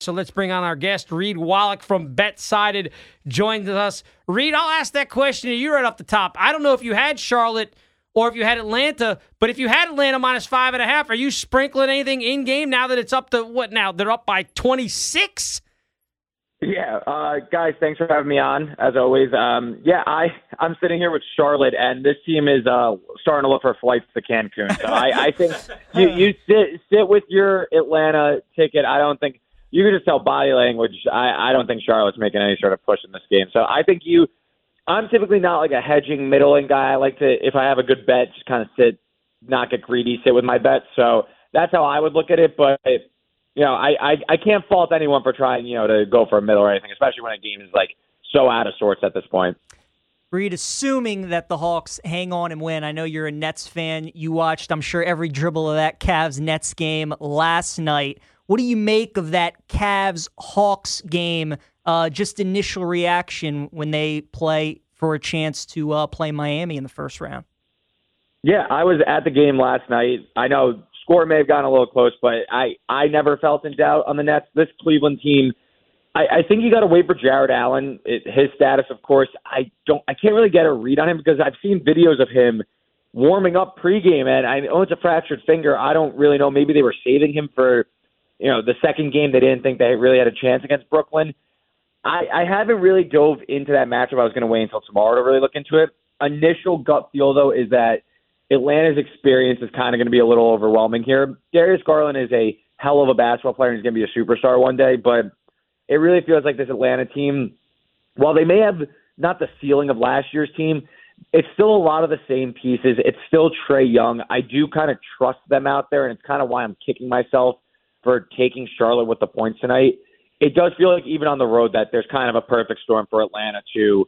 So let's bring on our guest, Reed Wallach from BetSided, joins us. Reed, I'll ask that question to you right off the top. I don't know if you had Charlotte or if you had Atlanta, but if you had Atlanta minus five and a half, are you sprinkling anything in game now that it's up to what now? They're up by 26? Yeah, uh, guys, thanks for having me on as always. Um, yeah, I I'm sitting here with Charlotte, and this team is uh, starting to look for flights to Cancun. So I, I think you you sit sit with your Atlanta ticket. I don't think you can just tell body language. I I don't think Charlotte's making any sort of push in this game. So I think you. I'm typically not like a hedging middling guy. I like to if I have a good bet, just kind of sit, not get greedy, sit with my bet. So that's how I would look at it, but you know, I, I I can't fault anyone for trying, you know, to go for a middle or anything, especially when a game is like so out of sorts at this point. Reed, assuming that the Hawks hang on and win, I know you're a Nets fan. You watched, I'm sure, every dribble of that Cavs Nets game last night. What do you make of that Cavs Hawks game? Uh, just initial reaction when they play for a chance to uh, play Miami in the first round. Yeah, I was at the game last night. I know score may have gotten a little close, but I I never felt in doubt on the Nets. This Cleveland team, I, I think you got to wait for Jarrett Allen. It, his status, of course, I don't I can't really get a read on him because I've seen videos of him warming up pregame, and I know it's a fractured finger. I don't really know. Maybe they were saving him for you know the second game. They didn't think they really had a chance against Brooklyn. I, I haven't really dove into that matchup. I was going to wait until tomorrow to really look into it. Initial gut feel though is that Atlanta's experience is kind of going to be a little overwhelming here. Darius Garland is a hell of a basketball player and he's going to be a superstar one day, but it really feels like this Atlanta team, while they may have not the ceiling of last year's team, it's still a lot of the same pieces. It's still Trae Young. I do kind of trust them out there, and it's kind of why I'm kicking myself for taking Charlotte with the points tonight. It does feel like even on the road that there's kind of a perfect storm for Atlanta to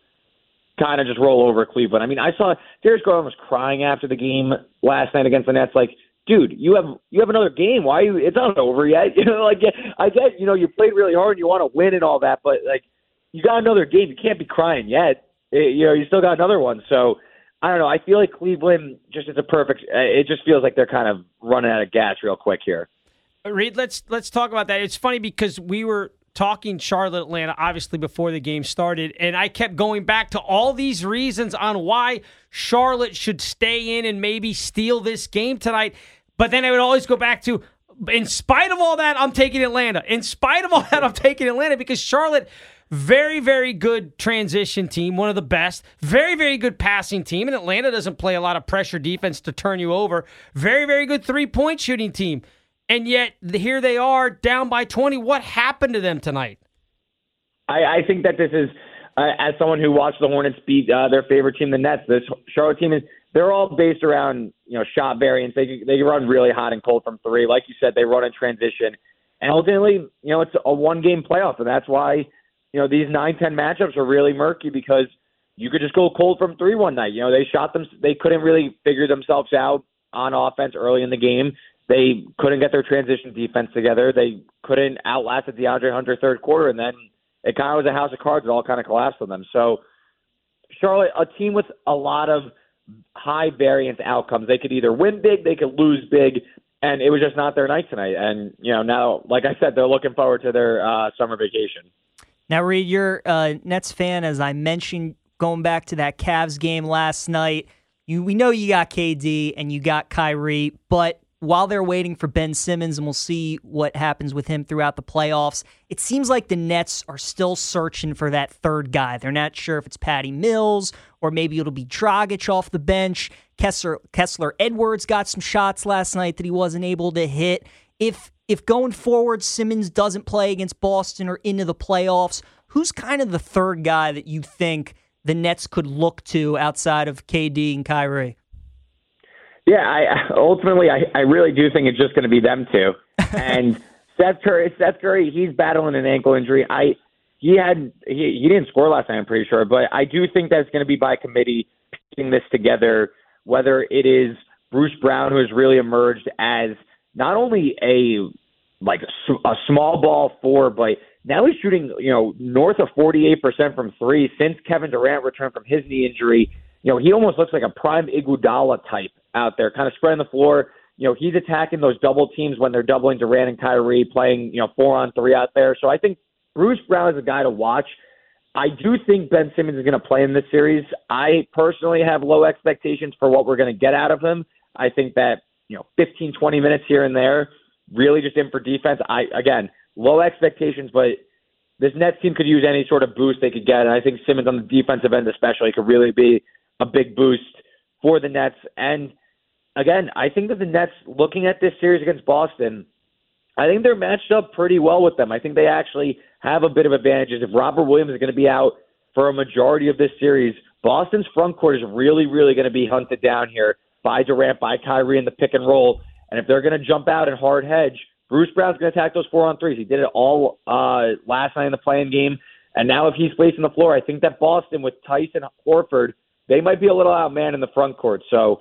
kind of just roll over Cleveland. I mean, I saw Darius Garland was crying after the game last night against the Nets, like, dude, you have you have another game. Why you? It's not over yet. You know, like I get, you know, you played really hard and you want to win and all that, but like you got another game. You can't be crying yet. It, you know, you still got another one. So I don't know. I feel like Cleveland just is a perfect. It just feels like they're kind of running out of gas real quick here. Reed, let's let's talk about that. It's funny because we were talking Charlotte Atlanta obviously before the game started and I kept going back to all these reasons on why Charlotte should stay in and maybe steal this game tonight. But then I would always go back to in spite of all that I'm taking Atlanta. In spite of all that I'm taking Atlanta because Charlotte very very good transition team one of the best very very good passing team and Atlanta doesn't play a lot of pressure defense to turn you over. Very very good three point shooting team and yet here they are down by 20. What happened to them tonight? I, I think that this is, uh, as someone who watched the Hornets beat uh, their favorite team, the Nets, this Charlotte team is they're all based around you know shot variance. They they run really hot and cold from three. Like you said, they run in transition, and ultimately, you know, it's a one game playoff, and that's why you know these nine ten matchups are really murky because you could just go cold from three one night. You know, they shot them, they couldn't really figure themselves out on offense early in the game. They couldn't get their transition defense together. They couldn't outlast the DeAndre Hunter third quarter, and then it kind of was a house of cards. It all kind of collapsed on them. So Charlotte, a team with a lot of high variance outcomes. They could either win big, they could lose big, and it was just not their night tonight. And you know, now, like I said, they're looking forward to their uh, summer vacation. Now, Reed, you're a Nets fan, as I mentioned, going back to that Cavs game last night. You, we know you got KD and you got Kyrie, but while they're waiting for Ben Simmons, and we'll see what happens with him throughout the playoffs, it seems like the Nets are still searching for that third guy. They're not sure if it's Patty Mills or maybe it'll be Dragic off the bench. Kessler, Kessler Edwards got some shots last night that he wasn't able to hit. If if going forward Simmons doesn't play against Boston or into the playoffs, who's kind of the third guy that you think the Nets could look to outside of KD and Kyrie? Yeah, I ultimately I, I really do think it's just going to be them two. And Seth Curry, Seth Curry, he's battling an ankle injury. I he had he, he didn't score last night, I'm pretty sure, but I do think that's going to be by committee putting this together. Whether it is Bruce Brown, who has really emerged as not only a like a, small ball four, but now he's shooting you know north of 48% from three since Kevin Durant returned from his knee injury. You know he almost looks like a prime Iguodala type out there, kind of spreading the floor. you know, he's attacking those double teams when they're doubling Durant and Kyrie, playing, you know, four on three out there. So I think Bruce Brown is a guy to watch. I do think Ben Simmons is going to play in this series. I personally have low expectations for what we're going to get out of him. I think that, you know, 15, 20 minutes here and there, really just in for defense. I, again, low expectations, but this Nets team could use any sort of boost they could get. And I think Simmons on the defensive end, especially, could really be a big boost for the Nets. And again, I think that the Nets, looking at this series against Boston, I think they're matched up pretty well with them. I think they actually have a bit of advantages. If Robert Williams is going to be out for a majority of this series, Boston's front court is really, really going to be hunted down here by Durant, by Kyrie in the pick and roll. And if they're going to jump out and hard hedge, Bruce Brown's going to attack those four on threes. He did it all uh, last night in the play-in game. And now if he's placing the floor, I think that Boston with Theis and Horford, they might be a little outman in the front court. So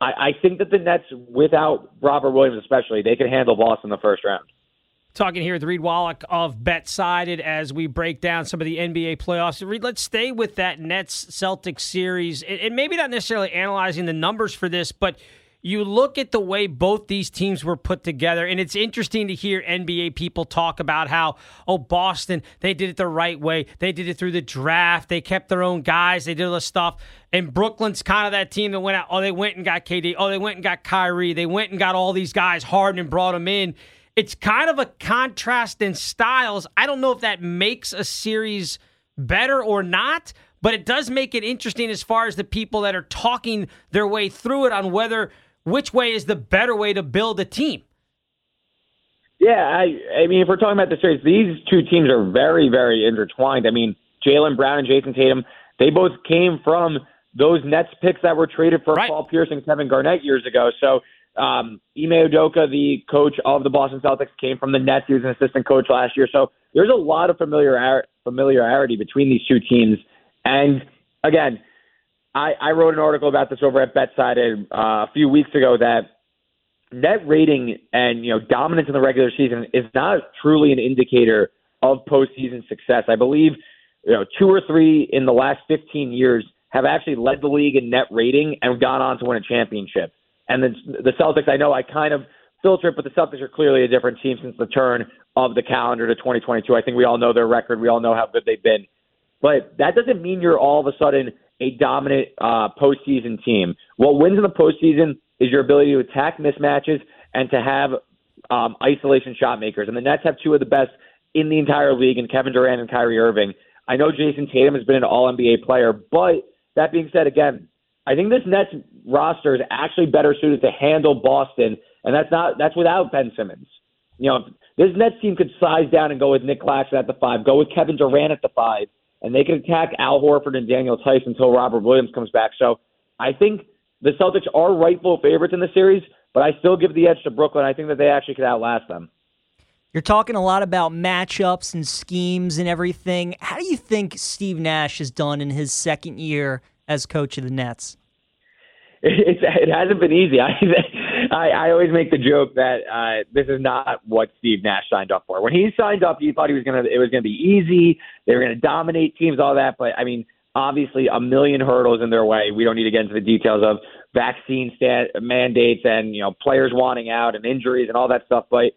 I, I think that the Nets, without Robert Williams especially, they can handle Boston in the first round. Talking here with Reed Wallach of BetSided as we break down some of the NBA playoffs. Reed, let's stay with that Nets Celtics series and maybe not necessarily analyzing the numbers for this, but – you look at the way both these teams were put together, and it's interesting to hear NBA people talk about how, oh, Boston, they did it the right way. They did it through the draft. They kept their own guys. They did all this stuff. And Brooklyn's kind of that team that went out, oh, they went and got KD. Oh, they went and got Kyrie. They went and got all these guys, Harden, and brought them in. It's kind of a contrast in styles. I don't know if that makes a series better or not, but it does make it interesting as far as the people that are talking their way through it on whether – which way is the better way to build a team? Yeah, I I mean, if we're talking about the series, these two teams are very, very intertwined. I mean, Jaylen Brown and Jayson Tatum, they both came from those Nets picks that were traded for right. Paul Pierce and Kevin Garnett years ago. So um, Ime Udoka, the coach of the Boston Celtics, came from the Nets. He was an assistant coach last year. So there's a lot of familiar familiarity between these two teams. And again, I, I wrote an article about this over at BetSided uh, a few weeks ago that net rating and you know dominance in the regular season is not truly an indicator of postseason success. I believe you know two or three in the last 15 years have actually led the league in net rating and gone on to win a championship. And the, the Celtics, I know I kind of filter it, but the Celtics are clearly a different team since the turn of the calendar to 2022. I think we all know their record. We all know how good they've been. But that doesn't mean you're all of a sudden a dominant uh, postseason team. What wins in the postseason is your ability to attack mismatches and to have um, isolation shot makers. And the Nets have two of the best in the entire league in Kevin Durant and Kyrie Irving. I know Jayson Tatum has been an All NBA player, but that being said, again, I think this Nets roster is actually better suited to handle Boston, and that's not that's without Ben Simmons. You know, this Nets team could size down and go with Nic Claxton at the five, go with Kevin Durant at the five, and they can attack Al Horford and Daniel Theis until Robert Williams comes back. So I think the Celtics are rightful favorites in the series, but I still give the edge to Brooklyn. I think that they actually could outlast them. You're talking a lot about matchups and schemes and everything. How do you think Steve Nash has done in his second year as coach of the Nets? It's, it hasn't been easy. I, I I always make the joke that uh, this is not what Steve Nash signed up for. When he signed up, he thought he was gonna it was gonna be easy. They were gonna dominate teams, all that. But I mean, obviously, a million hurdles in their way. We don't need to get into the details of vaccine stat- mandates and you know players wanting out and injuries and all that stuff. But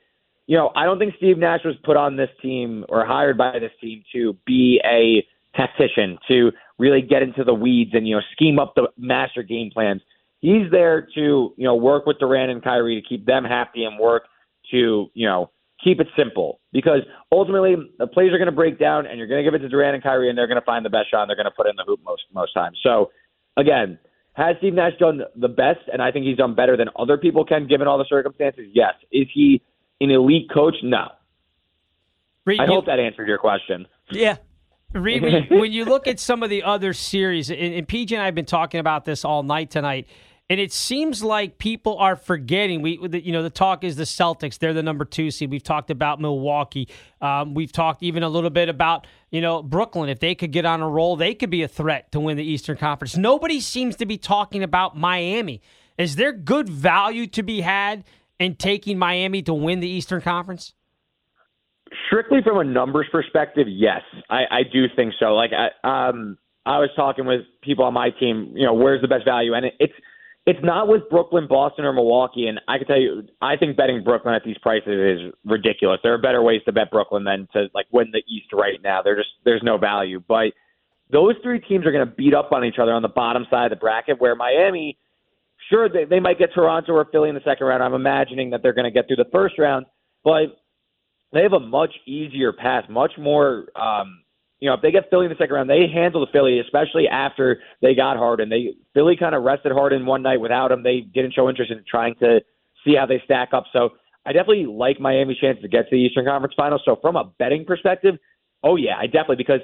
you know, I don't think Steve Nash was put on this team or hired by this team to be a tactician to really get into the weeds and you know scheme up the master game plans he's there to you know work with Durant and Kyrie to keep them happy and work to you know keep it simple because ultimately the plays are going to break down and you're going to give it to Durant and Kyrie and they're going to find the best shot and they're going to put in the hoop most most times. So again, has Steve Nash done the best? And I think he's done better than other people can given all the circumstances. Yes. Is he an elite coach? No. Reed, I hope that answered your question. Yeah, Reed, when you look at some of the other series, and, and PJ and I have been talking about this all night tonight. And it seems like people are forgetting. We, you know, the talk is the Celtics. They're the number two seed. We've talked about Milwaukee. Um, we've talked even a little bit about, you know, Brooklyn. If they could get on a roll, they could be a threat to win the Eastern Conference. Nobody seems to be talking about Miami. Is there good value to be had in taking Miami to win the Eastern Conference? Strictly from a numbers perspective, yes, I, I do think so. Like, I, um, I was talking with people on my team. You know, where's the best value? And it, it's it's not with Brooklyn, Boston, or Milwaukee. And I can tell you, I think betting Brooklyn at these prices is ridiculous. There are better ways to bet Brooklyn than to like win the East right now. There just there's no value. But those three teams are going to beat up on each other on the bottom side of the bracket. Where Miami, sure they, they might get Toronto or Philly in the second round. I'm imagining that they're going to get through the first round, but they have a much easier path, much more. Um, you know, if they get Philly in the second round, they handle the Philly, especially after they got Harden. They Philly kind of rested Harden one night without him. They didn't show interest in trying to see how they stack up. So I definitely like Miami's chance to get to the Eastern Conference Finals. So from a betting perspective, oh yeah, I definitely because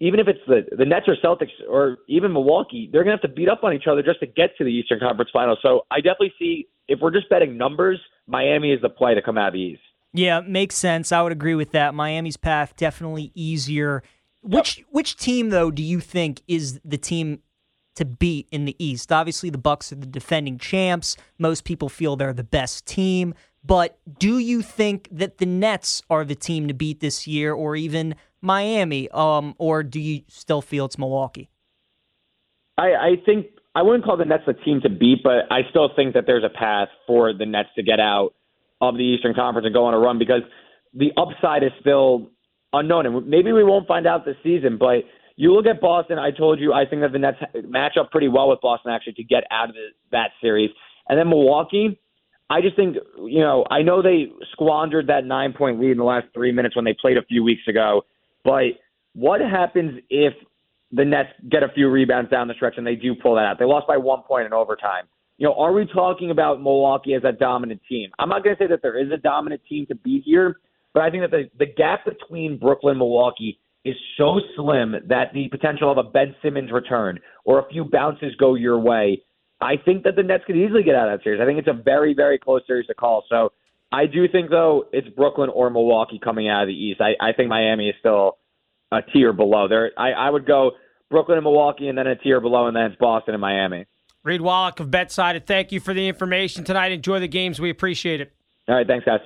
even if it's the the Nets or Celtics or even Milwaukee, they're gonna have to beat up on each other just to get to the Eastern Conference Finals. So I definitely see if we're just betting numbers, Miami is the play to come out of the East. Yeah, makes sense. I would agree with that. Miami's path definitely easier which yep. which team though do you think is the team to beat in the East? Obviously, the Bucks are the defending champs. Most people feel they're the best team, but do you think that the Nets are the team to beat this year, or even Miami? Um, or do you still feel it's Milwaukee? I, I think I wouldn't call the Nets the team to beat, but I still think that there's a path for the Nets to get out of the Eastern Conference and go on a run because the upside is still unknown. And maybe we won't find out this season, but you look at Boston. I told you I think that the Nets match up pretty well with Boston actually to get out of the, that series. And then Milwaukee, I just think you know I know they squandered that nine point lead in the last three minutes when they played a few weeks ago, but what happens if the Nets get a few rebounds down the stretch and they do pull that out? They lost by one point in overtime. You know, are we talking about Milwaukee as a dominant team? I'm not going to say that there is a dominant team to beat here, but I think that the, the gap between Brooklyn and Milwaukee is so slim that the potential of a Ben Simmons return or a few bounces go your way, I think that the Nets could easily get out of that series. I think it's a very, very close series to call. So I do think, though, it's Brooklyn or Milwaukee coming out of the East. I, I think Miami is still a tier below. There, I, I would go Brooklyn and Milwaukee, and then a tier below, and then it's Boston and Miami. Reed Wallach of BetSided, thank you for the information tonight. Enjoy the games. We appreciate it. All right, thanks, guys.